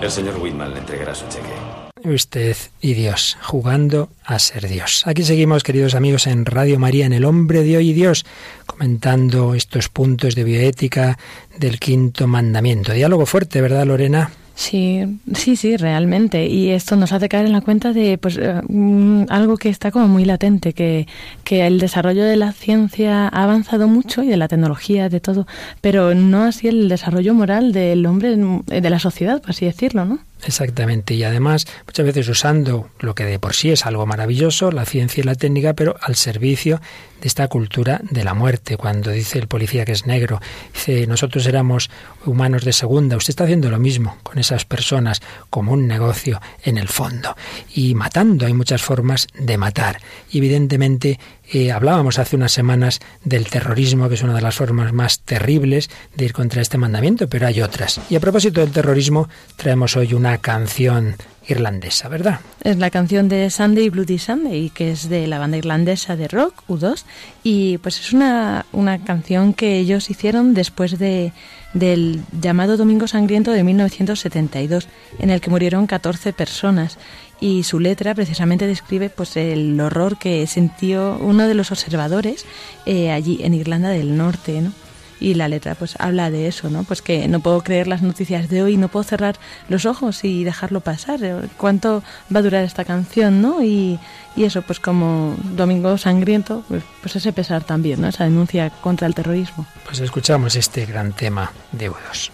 Speaker 9: El señor Whitman le entregará su cheque.
Speaker 1: Usted y Dios, jugando a ser Dios. Aquí seguimos, queridos amigos, en Radio María, en El Hombre de Hoy y Dios, comentando estos puntos de bioética del quinto mandamiento. Diálogo fuerte, ¿verdad, Lorena?
Speaker 3: Sí, sí, sí, realmente. Y esto nos hace caer en la cuenta de pues eh, algo que está como muy latente, que, que el desarrollo de la ciencia ha avanzado mucho y de la tecnología, de todo, pero no así el desarrollo moral del hombre, de la sociedad, por así decirlo, ¿no?
Speaker 1: Exactamente, y además muchas veces usando lo que de por sí es algo maravilloso, la ciencia y la técnica, pero al servicio de esta cultura de la muerte. Cuando dice el policía que es negro, dice nosotros éramos humanos de segunda, usted está haciendo lo mismo con esas personas como un negocio en el fondo. Y matando, hay muchas formas de matar. Y evidentemente eh, hablábamos hace unas semanas del terrorismo, que es una de las formas más terribles de ir contra este mandamiento, pero hay otras. Y a propósito del terrorismo, traemos hoy una canción irlandesa, ¿verdad?
Speaker 3: Es la canción de Sunday Bloody Sunday, que es de la banda irlandesa de rock, U2, y pues es una, una canción que ellos hicieron después de, del llamado Domingo Sangriento de 1972, en el que murieron 14 personas y su letra precisamente describe pues el horror que sintió uno de los observadores eh, allí en Irlanda del Norte, ¿no? Y la letra pues habla de eso, ¿no? Pues que no puedo creer las noticias de hoy, no puedo cerrar los ojos y dejarlo pasar. ¿Cuánto va a durar esta canción, no? Y, y eso, pues como Domingo Sangriento, pues, pues, ese pesar también, ¿no? Esa denuncia contra el terrorismo.
Speaker 1: Pues escuchamos este gran tema de Udos.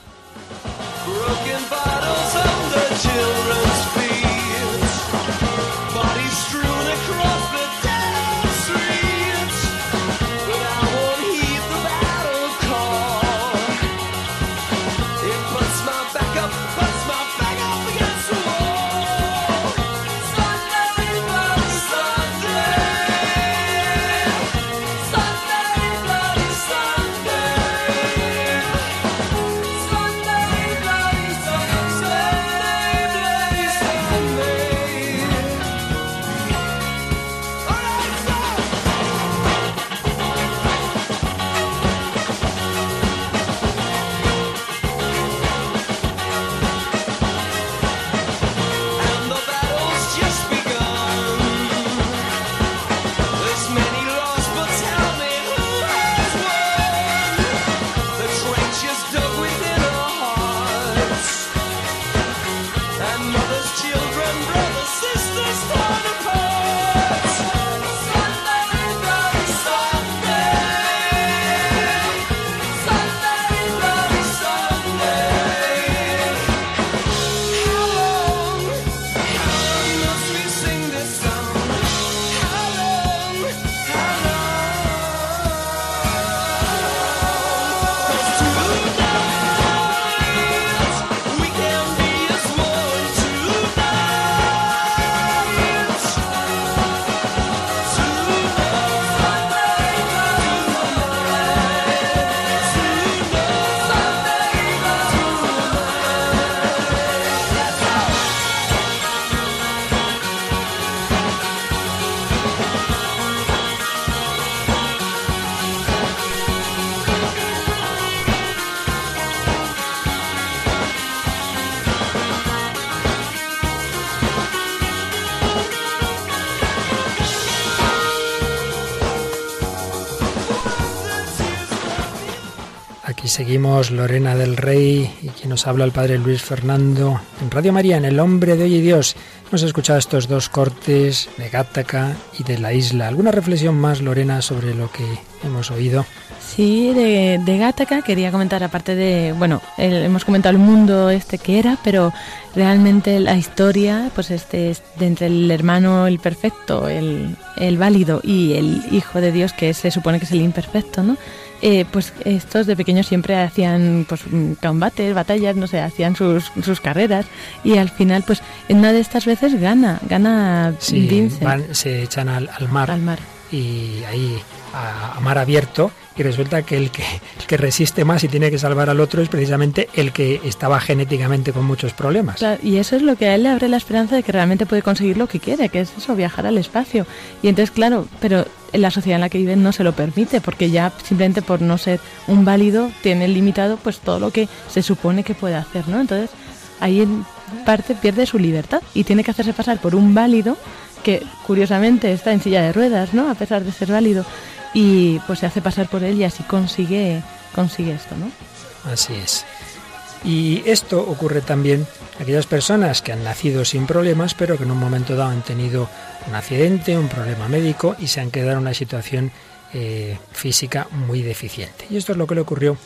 Speaker 1: Seguimos Lorena del Rey y quien nos habla el Padre Luis Fernando en Radio María, en El Hombre de Hoy y Dios. Hemos escuchado estos dos cortes de Gattaca y de la isla. ¿Alguna reflexión más, Lorena, sobre lo que hemos oído?
Speaker 3: Sí, de, de Gattaca quería comentar, aparte de, bueno, hemos comentado el mundo este que era, pero realmente la historia, pues este, de entre el hermano, el perfecto, el, el válido y el hijo de Dios, que se supone que es el imperfecto, ¿no? Eh, pues estos de pequeños siempre hacían pues combates, batallas, no sé, hacían sus, sus carreras y al final pues en una de estas veces gana, gana
Speaker 1: sí, se echan al, al mar.
Speaker 3: Al mar.
Speaker 1: Y ahí a, mar abierto y resulta que el, que el que resiste más y tiene que salvar al otro es precisamente el que estaba genéticamente con muchos problemas.
Speaker 3: y eso es lo que a él le abre la esperanza de que realmente puede conseguir lo que quiere, que es eso, viajar al espacio. Y entonces, claro, pero la sociedad en la que vive no se lo permite, porque ya simplemente por no ser un válido tiene limitado pues todo lo que se supone que puede hacer, ¿no? Entonces, ahí en parte pierde su libertad y tiene que hacerse pasar por un válido que curiosamente está en silla de ruedas, ¿no? A pesar de ser válido y pues se hace pasar por él y así consigue, consigue esto, ¿no?
Speaker 1: Así es. Y esto ocurre también aquellas personas que han nacido sin problemas, pero que en un momento dado han tenido un accidente, un problema médico y se han quedado en una situación eh, física muy deficiente. Y esto es lo que le ocurrió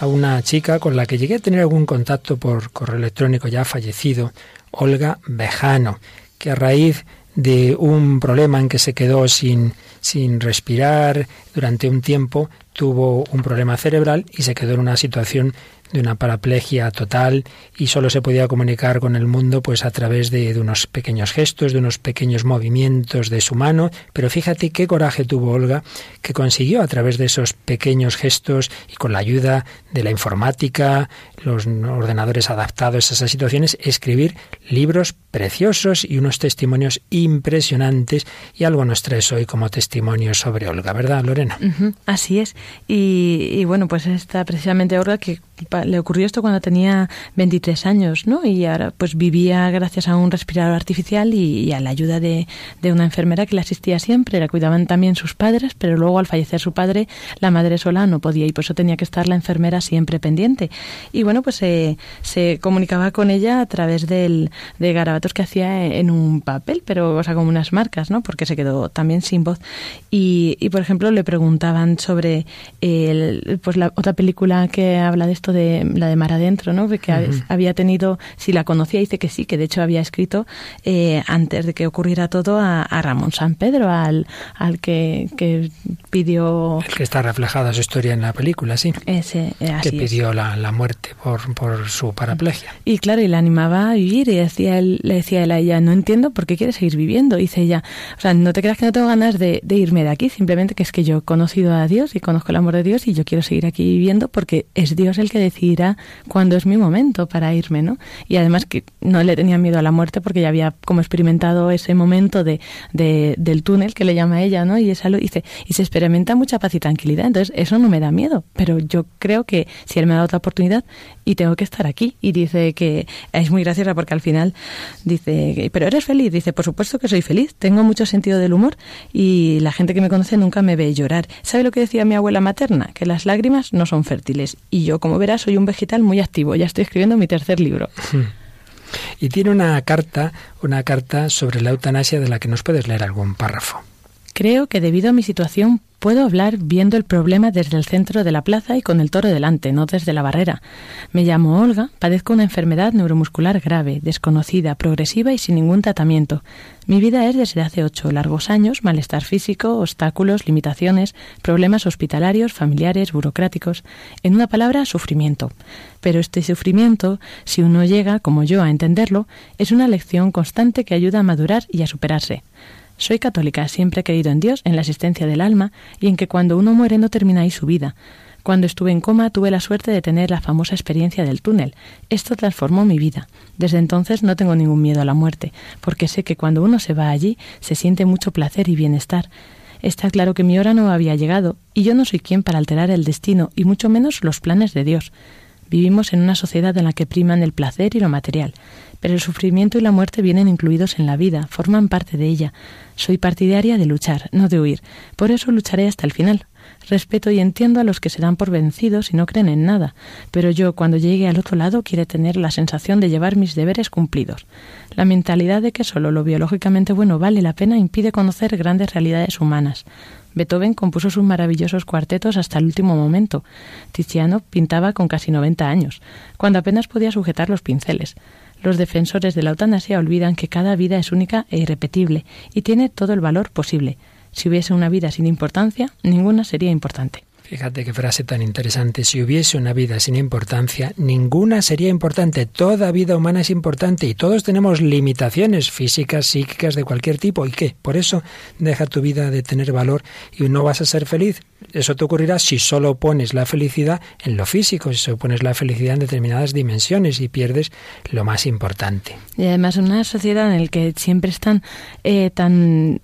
Speaker 1: a una chica con la que llegué a tener algún contacto por correo electrónico ya fallecido, Olga Bejano, que a raíz de un problema en que se quedó sin sin respirar durante un tiempo, tuvo un problema cerebral y se quedó en una situación de una paraplegia total y solo se podía comunicar con el mundo pues a través de, de, unos pequeños gestos, de unos pequeños movimientos de su mano, pero fíjate qué coraje tuvo Olga que consiguió a través de esos pequeños gestos y con la ayuda de la informática, los ordenadores adaptados a esas situaciones, escribir libros preciosos y unos testimonios impresionantes y algo nos traes hoy como testimonio sobre Olga, ¿verdad, Lorena?
Speaker 3: así es. Y, bueno, pues está precisamente Olga que le ocurrió esto cuando tenía 23 años, ¿no? Y ahora pues vivía gracias a un respirador artificial y, a la ayuda de, de, una enfermera que la asistía siempre. La cuidaban también sus padres, pero luego al fallecer su padre, la madre sola no podía y por eso tenía que estar la enfermera siempre pendiente. Y bueno, pues se, se comunicaba con ella a través del, de garabatos que hacía en un papel, pero o sea, como unas marcas, ¿no? Porque se quedó también sin voz. Y, y por ejemplo, le preguntaban sobre el, pues la otra película que habla de esto de la de Mar Adentro, ¿no? Que había tenido, si la conocía, dice que sí, que de hecho había escrito eh, antes de que ocurriera todo a, Ramón San Pedro, al, al que, que, pidió...
Speaker 1: El que está reflejada su historia en la película, sí.
Speaker 3: Ese, eh,
Speaker 1: que pidió la, la, muerte por, por su paraplegia.
Speaker 3: Y claro, y la animaba a vivir y decía él, le decía él a ella, no entiendo por qué quieres seguir viviendo. dice ella, o sea, no te creas que no tengo ganas de, de irme de aquí, simplemente que es que yo he conocido a Dios y conozco el amor de Dios y yo quiero seguir aquí viviendo porque es Dios el que decidirá cuándo es mi momento para irme, ¿no? Y además que no le tenía miedo a la muerte porque ya había como experimentado ese momento de, de del túnel que le llama ella, ¿no? Y esa lo dice, y se experimenta mucha paz y tranquilidad, entonces eso no me da miedo, pero yo creo que si él me da otra oportunidad y tengo que estar aquí y dice que es muy graciosa porque al final dice, pero eres feliz, dice, por supuesto que soy feliz, tengo mucho sentido del humor y la gente que me conoce nunca me ve llorar. ¿Sabe lo que decía mi abuela materna? Que las lágrimas no son fértiles y yo, como verás, soy un vegetal muy activo. Ya estoy escribiendo mi tercer libro. <laughs>
Speaker 1: Y tiene una carta, una carta sobre la eutanasia de la que nos puedes leer algún párrafo.
Speaker 3: Creo que debido a mi situación Puedo hablar viendo el problema desde el centro de la plaza y con el toro delante, no desde la barrera. Me llamo Olga, padezco una enfermedad neuromuscular grave, desconocida, progresiva y sin ningún tratamiento. Mi vida es desde hace ocho largos años, malestar físico, obstáculos, limitaciones, problemas hospitalarios, familiares, burocráticos. En una palabra, sufrimiento. Pero este sufrimiento, si uno llega, como yo, a entenderlo, es una lección constante que ayuda a madurar y a superarse. Soy católica, siempre he creído en Dios, en la existencia del alma y en que cuando uno muere no termina su vida. Cuando estuve en coma tuve la suerte de tener la famosa experiencia del túnel. Esto transformó mi vida. Desde entonces no tengo ningún miedo a la muerte, porque sé que cuando uno se va allí se siente mucho placer y bienestar. Está claro que mi hora no había llegado, y yo no soy quien para alterar el destino, y mucho menos los planes de Dios. Vivimos en una sociedad en la que priman el placer y lo material, pero el sufrimiento y la muerte vienen incluidos en la vida, forman parte de ella. Soy partidaria de luchar, no de huir. Por eso lucharé hasta el final. Respeto y entiendo a los que se dan por vencidos y no creen en nada, pero yo cuando llegue al otro lado quiero tener la sensación de llevar mis deberes cumplidos. La mentalidad de que solo lo biológicamente bueno vale la pena impide conocer grandes realidades humanas. Beethoven compuso sus maravillosos cuartetos hasta el último momento. Tiziano pintaba con casi 90 años, cuando apenas podía sujetar los pinceles. Los defensores de la eutanasia olvidan que cada vida es única e irrepetible y tiene todo el valor posible. Si hubiese una vida sin importancia, ninguna sería importante.
Speaker 1: Fíjate qué frase tan interesante. Si hubiese una vida sin importancia, ninguna sería importante. Toda vida humana es importante y todos tenemos limitaciones físicas, psíquicas, de cualquier tipo. ¿Y qué? Por eso deja tu vida de tener valor y no vas a ser feliz. Eso te ocurrirá si solo pones la felicidad en lo físico, si solo pones la felicidad en determinadas dimensiones y pierdes lo más importante.
Speaker 3: Y además una sociedad en la que siempre están eh, tan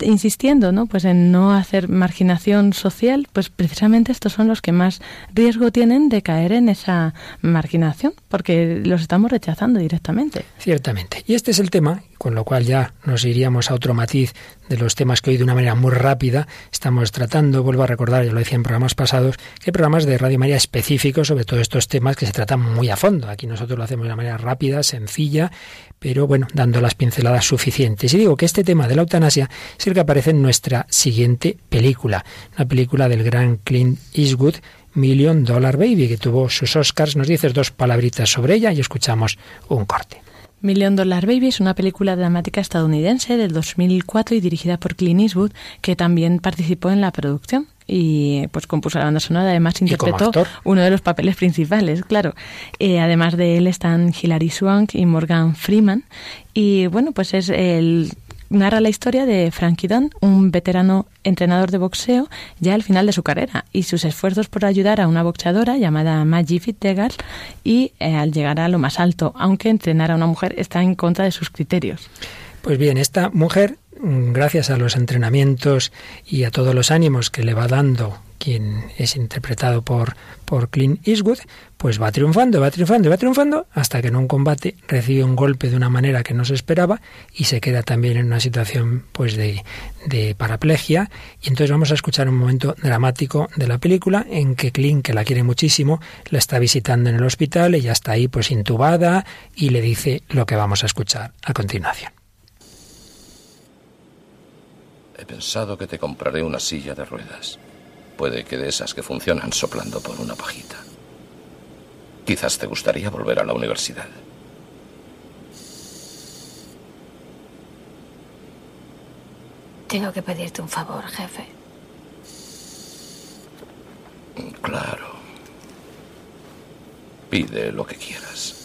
Speaker 3: insistiendo ¿no? pues en no hacer marginación social, pues precisamente estos son los que más riesgo tienen de caer en esa marginación, porque los estamos rechazando directamente.
Speaker 1: Ciertamente. Y este es el tema, con lo cual ya nos iríamos a otro matiz de los temas que hoy de una manera muy rápida estamos tratando. Vuelvo a recordar, ya lo decía en programas pasados, que hay programas de Radio María específicos sobre todos estos temas que se tratan muy a fondo. Aquí nosotros lo hacemos de una manera rápida, sencilla, pero bueno, dando las pinceladas suficientes. Y digo que este tema de la eutanasia es el que aparece en nuestra siguiente película, una película del gran Clint Eastwood, Million Dollar Baby, que tuvo sus Oscars. Nos dices dos palabritas sobre ella y escuchamos un corte.
Speaker 3: Million Dollar Baby es una película dramática estadounidense del 2004 y dirigida por Clint Eastwood, que también participó en la producción y pues compuso la banda sonora, además interpretó uno de los papeles principales, claro. Eh, además de él están Hilary Swank y Morgan Freeman. Y bueno, pues es el narra la historia de Frankie Dunn, un veterano entrenador de boxeo ya al final de su carrera y sus esfuerzos por ayudar a una boxeadora llamada Maggie Fitzgerald y eh, al llegar a lo más alto, aunque entrenar a una mujer está en contra de sus criterios.
Speaker 1: Pues bien, esta mujer, mm, gracias a los entrenamientos y a todos los ánimos que le va dando quien es interpretado por, por Clint Eastwood, pues va triunfando, va triunfando, va triunfando, hasta que en un combate recibe un golpe de una manera que no se esperaba y se queda también en una situación pues de, de paraplegia. Y entonces vamos a escuchar un momento dramático de la película en que Clint, que la quiere muchísimo, la está visitando en el hospital, ella está ahí pues intubada y le dice lo que vamos a escuchar a continuación.
Speaker 11: He pensado que te compraré una silla de ruedas. Puede que de esas que funcionan soplando por una pajita. Quizás te gustaría volver a la universidad.
Speaker 12: Tengo que pedirte un favor, jefe.
Speaker 11: Claro. Pide lo que quieras.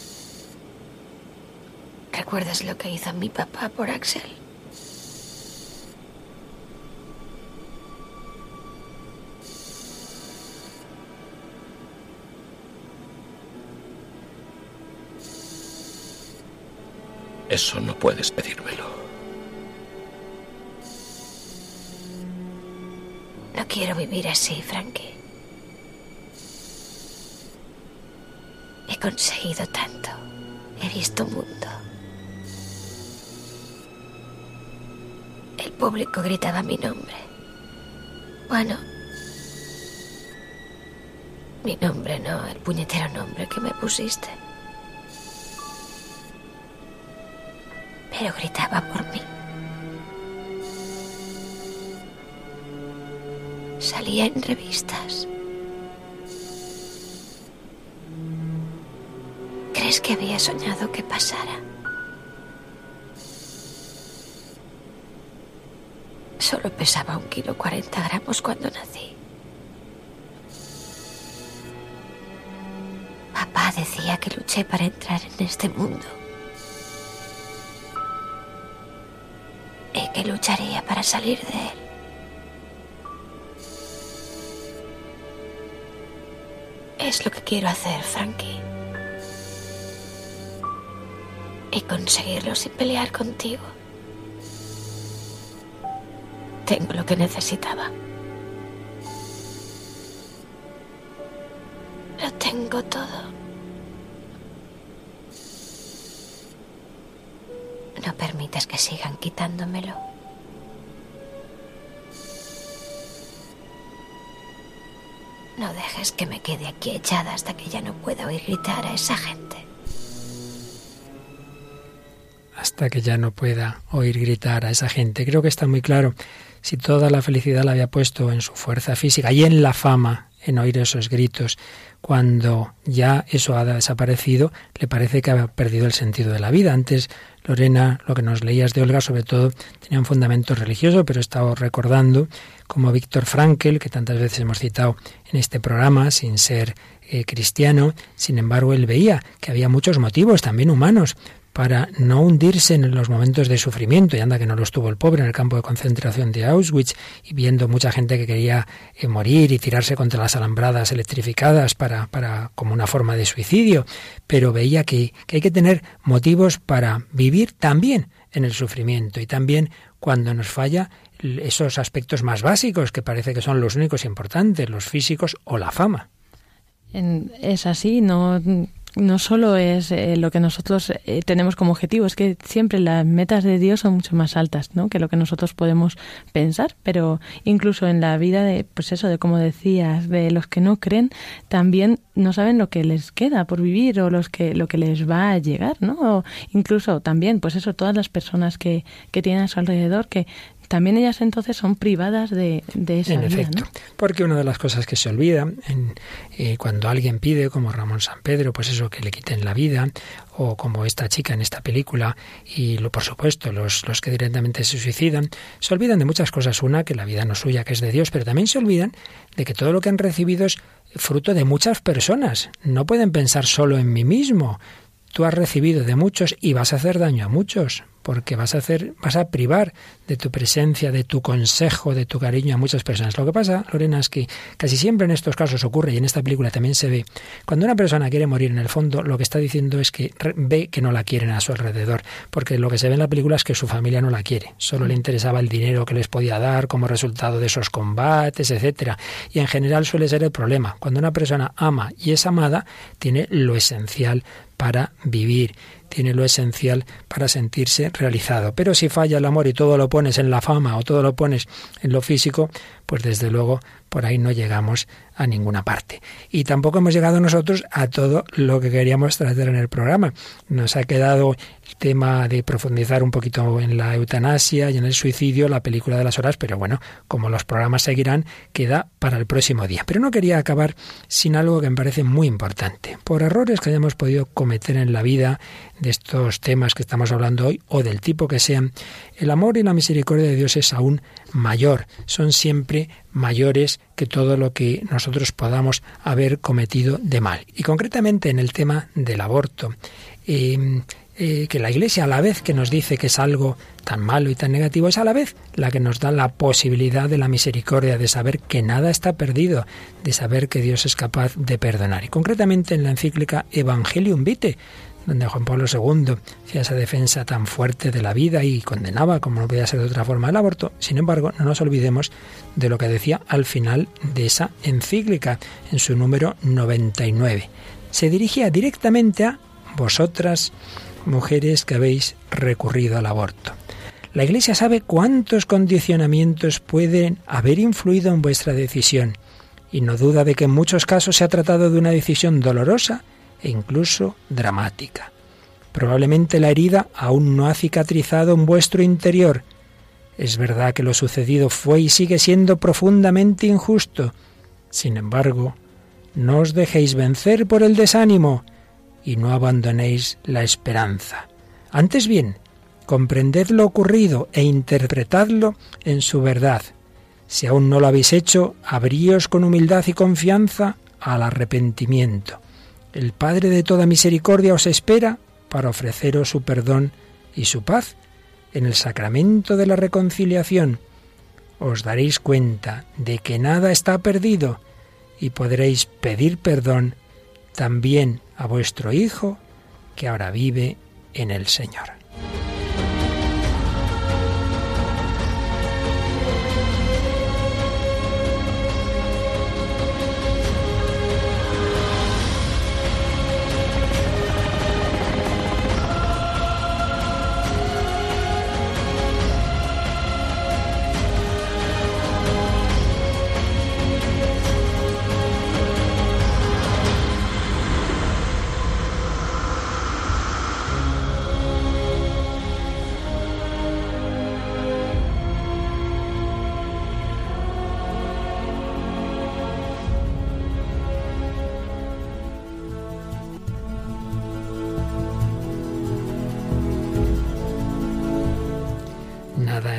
Speaker 12: ¿Recuerdas lo que hizo mi papá por Axel?
Speaker 11: Eso no puedes pedírmelo.
Speaker 12: No quiero vivir así, Frankie. He conseguido tanto. He visto mundo. El público gritaba mi nombre. Bueno, mi nombre no, el puñetero nombre que me pusiste. Pero gritaba por mí. Salía en revistas. ¿Crees que había soñado que pasara? Solo pesaba un kilo cuarenta gramos cuando nací. Papá decía que luché para entrar en este mundo. Salir de él. Es lo que quiero hacer, Frankie. Y conseguirlo sin pelear contigo. Tengo lo que necesitaba. Lo tengo todo. No permites que sigan quitándomelo. No dejes que me quede aquí echada hasta que ya no pueda oír gritar a esa gente.
Speaker 1: Hasta que ya no pueda oír gritar a esa gente. Creo que está muy claro. Si toda la felicidad la había puesto en su fuerza física y en la fama, en oír esos gritos, cuando ya eso ha desaparecido, le parece que ha perdido el sentido de la vida. Antes, Lorena, lo que nos leías de Olga, sobre todo, tenía un fundamento religioso, pero he estado recordando como Víctor Frankel, que tantas veces hemos citado en este programa, sin ser eh, cristiano, sin embargo, él veía que había muchos motivos también humanos para no hundirse en los momentos de sufrimiento, y anda que no los tuvo el pobre en el campo de concentración de Auschwitz, y viendo mucha gente que quería eh, morir y tirarse contra las alambradas electrificadas para, para como una forma de suicidio, pero veía que, que hay que tener motivos para vivir también en el sufrimiento y también cuando nos falla esos aspectos más básicos que parece que son los únicos importantes, los físicos o la fama.
Speaker 3: Es así, no no solo es eh, lo que nosotros eh, tenemos como objetivo, es que siempre las metas de Dios son mucho más altas, ¿no? Que lo que nosotros podemos pensar, pero incluso en la vida de, pues eso, de como decías, de los que no creen, también no saben lo que les queda por vivir o los que lo que les va a llegar, ¿no? O incluso también, pues eso, todas las personas que, que tienen a su alrededor que también ellas entonces son privadas de, de esa
Speaker 1: en
Speaker 3: vida,
Speaker 1: efecto, porque una de las cosas que se olvida en, eh, cuando alguien pide, como Ramón San Pedro, pues eso, que le quiten la vida, o como esta chica en esta película, y lo, por supuesto los, los que directamente se suicidan, se olvidan de muchas cosas. Una, que la vida no es suya, que es de Dios, pero también se olvidan de que todo lo que han recibido es fruto de muchas personas. No pueden pensar solo en mí mismo. Tú has recibido de muchos y vas a hacer daño a muchos porque vas a hacer, vas a privar de tu presencia, de tu consejo, de tu cariño a muchas personas. Lo que pasa, Lorena, es que casi siempre en estos casos ocurre, y en esta película también se ve, cuando una persona quiere morir en el fondo, lo que está diciendo es que ve que no la quieren a su alrededor, porque lo que se ve en la película es que su familia no la quiere, solo le interesaba el dinero que les podía dar como resultado de esos combates, etcétera. Y en general suele ser el problema. Cuando una persona ama y es amada, tiene lo esencial para vivir tiene lo esencial para sentirse realizado. Pero si falla el amor y todo lo pones en la fama o todo lo pones en lo físico, pues desde luego por ahí no llegamos a ninguna parte. Y tampoco hemos llegado nosotros a todo lo que queríamos tratar en el programa. Nos ha quedado el tema de profundizar un poquito en la eutanasia y en el suicidio, la película de las horas, pero bueno, como los programas seguirán, queda para el próximo día. Pero no quería acabar sin algo que me parece muy importante. Por errores que hayamos podido cometer en la vida de estos temas que estamos hablando hoy, o del tipo que sean, el amor y la misericordia de Dios es aún mayor, son siempre mayores que todo lo que nosotros podamos haber cometido de mal. Y concretamente en el tema del aborto. Eh, eh, que la Iglesia a la vez que nos dice que es algo tan malo y tan negativo, es a la vez la que nos da la posibilidad de la misericordia, de saber que nada está perdido, de saber que Dios es capaz de perdonar. Y concretamente en la encíclica Evangelium Vitae, donde Juan Pablo II hacía esa defensa tan fuerte de la vida y condenaba, como no podía ser de otra forma, el aborto. Sin embargo, no nos olvidemos de lo que decía al final de esa encíclica, en su número 99. Se dirigía directamente a vosotras, mujeres que habéis recurrido al aborto. La Iglesia sabe cuántos condicionamientos pueden haber influido en vuestra decisión y no duda de que en muchos casos se ha tratado de una decisión dolorosa e incluso dramática. Probablemente la herida aún no ha cicatrizado en vuestro interior. Es verdad que lo sucedido fue y sigue siendo profundamente injusto. Sin embargo, no os dejéis vencer por el desánimo y no abandonéis la esperanza. Antes bien, comprended lo ocurrido e interpretadlo en su verdad. Si aún no lo habéis hecho, abríos con humildad y confianza al arrepentimiento. El Padre de toda misericordia os espera para ofreceros su perdón y su paz en el sacramento de la reconciliación. Os daréis cuenta de que nada está perdido y podréis pedir perdón también a vuestro Hijo que ahora vive en el Señor.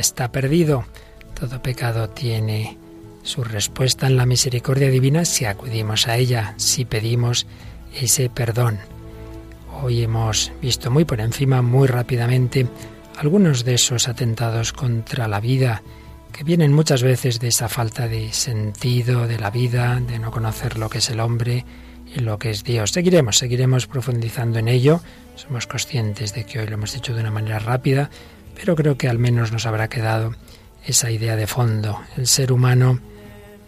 Speaker 1: Está perdido. Todo pecado tiene su respuesta en la misericordia divina si acudimos a ella, si pedimos ese perdón. Hoy hemos visto muy por encima, muy rápidamente, algunos de esos atentados contra la vida que vienen muchas veces de esa falta de sentido de la vida, de no conocer lo que es el hombre y lo que es Dios. Seguiremos, seguiremos profundizando en ello. Somos conscientes de que hoy lo hemos dicho de una manera rápida, pero creo que al menos nos habrá quedado esa idea de fondo. El ser humano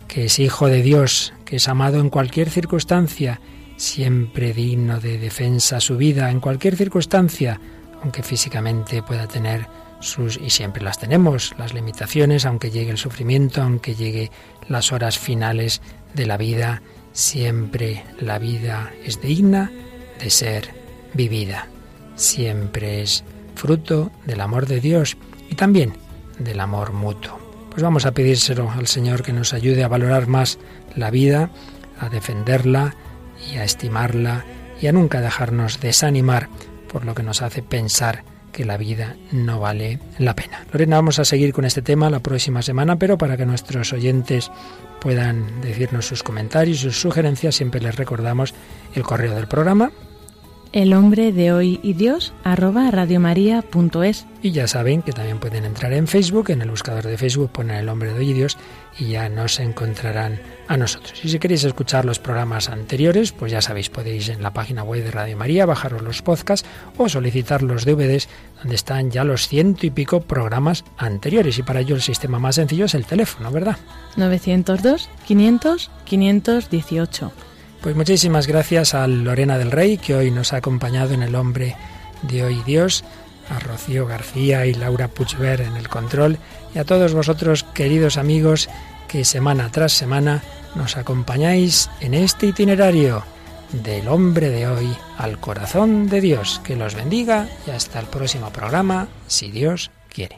Speaker 1: que es hijo de Dios, que es amado en cualquier circunstancia, siempre digno de defensa su vida, en cualquier circunstancia, aunque físicamente pueda tener sus, y siempre las tenemos, las limitaciones, aunque llegue el sufrimiento, aunque llegue las horas finales de la vida, siempre la vida es digna de ser vivida, siempre es fruto del amor de Dios y también del amor mutuo. Pues vamos a pedírselo al Señor que nos ayude a valorar más la vida, a defenderla y a estimarla y a nunca dejarnos desanimar por lo que nos hace pensar que la vida no vale la pena. Lorena, vamos a seguir con este tema la próxima semana, pero para que nuestros oyentes puedan decirnos sus comentarios, sus sugerencias, siempre les recordamos el correo del programa,
Speaker 3: el hombre de hoy y Dios arroba radiomaria.es.
Speaker 1: Y ya saben que también pueden entrar en Facebook, en el buscador de Facebook ponen el hombre de hoy y Dios y ya nos encontrarán a nosotros. Y si queréis escuchar los programas anteriores, pues ya sabéis, podéis en la página web de Radio María bajaros los podcasts o solicitar los DVDs donde están ya los ciento y pico programas anteriores. Y para ello el sistema más sencillo es el teléfono, ¿verdad?
Speaker 3: 902 500 518.
Speaker 1: Pues muchísimas gracias a Lorena del Rey, que hoy nos ha acompañado en El Hombre de Hoy Dios, a Rocío García y Laura Puchver en el control, y a todos vosotros, queridos amigos, que semana tras semana nos acompañáis en este itinerario del hombre de hoy al corazón de Dios. Que los bendiga y hasta el próximo programa, si Dios quiere.